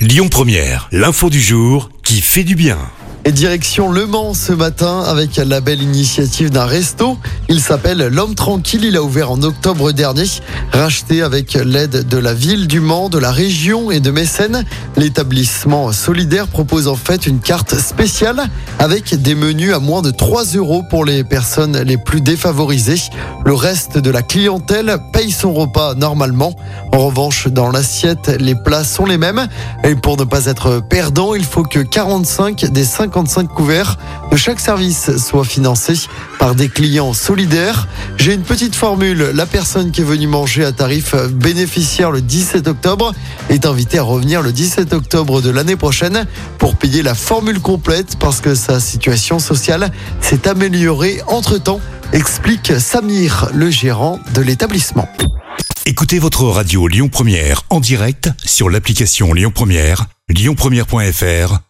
Lyon Première, l'info du jour qui fait du bien. Et direction Le Mans ce matin avec la belle initiative d'un resto. Il s'appelle L'Homme Tranquille. Il a ouvert en octobre dernier. Racheté avec l'aide de la ville du Mans, de la région et de Mécène. L'établissement solidaire propose en fait une carte spéciale avec des menus à moins de 3 euros pour les personnes les plus défavorisées. Le reste de la clientèle paye son repas normalement. En revanche, dans l'assiette, les plats sont les mêmes. Et pour ne pas être perdant, il faut que 45 des 55 couverts de chaque service soient financés par des clients solidaires. J'ai une petite formule. La personne qui est venue manger à tarif bénéficiaire le 17 octobre est invitée à revenir le 17 octobre de l'année prochaine pour payer la formule complète parce que sa situation sociale s'est améliorée entre-temps, explique Samir, le gérant de l'établissement. Écoutez votre radio Lyon Première en direct sur l'application Lyon Première, lyonpremière.fr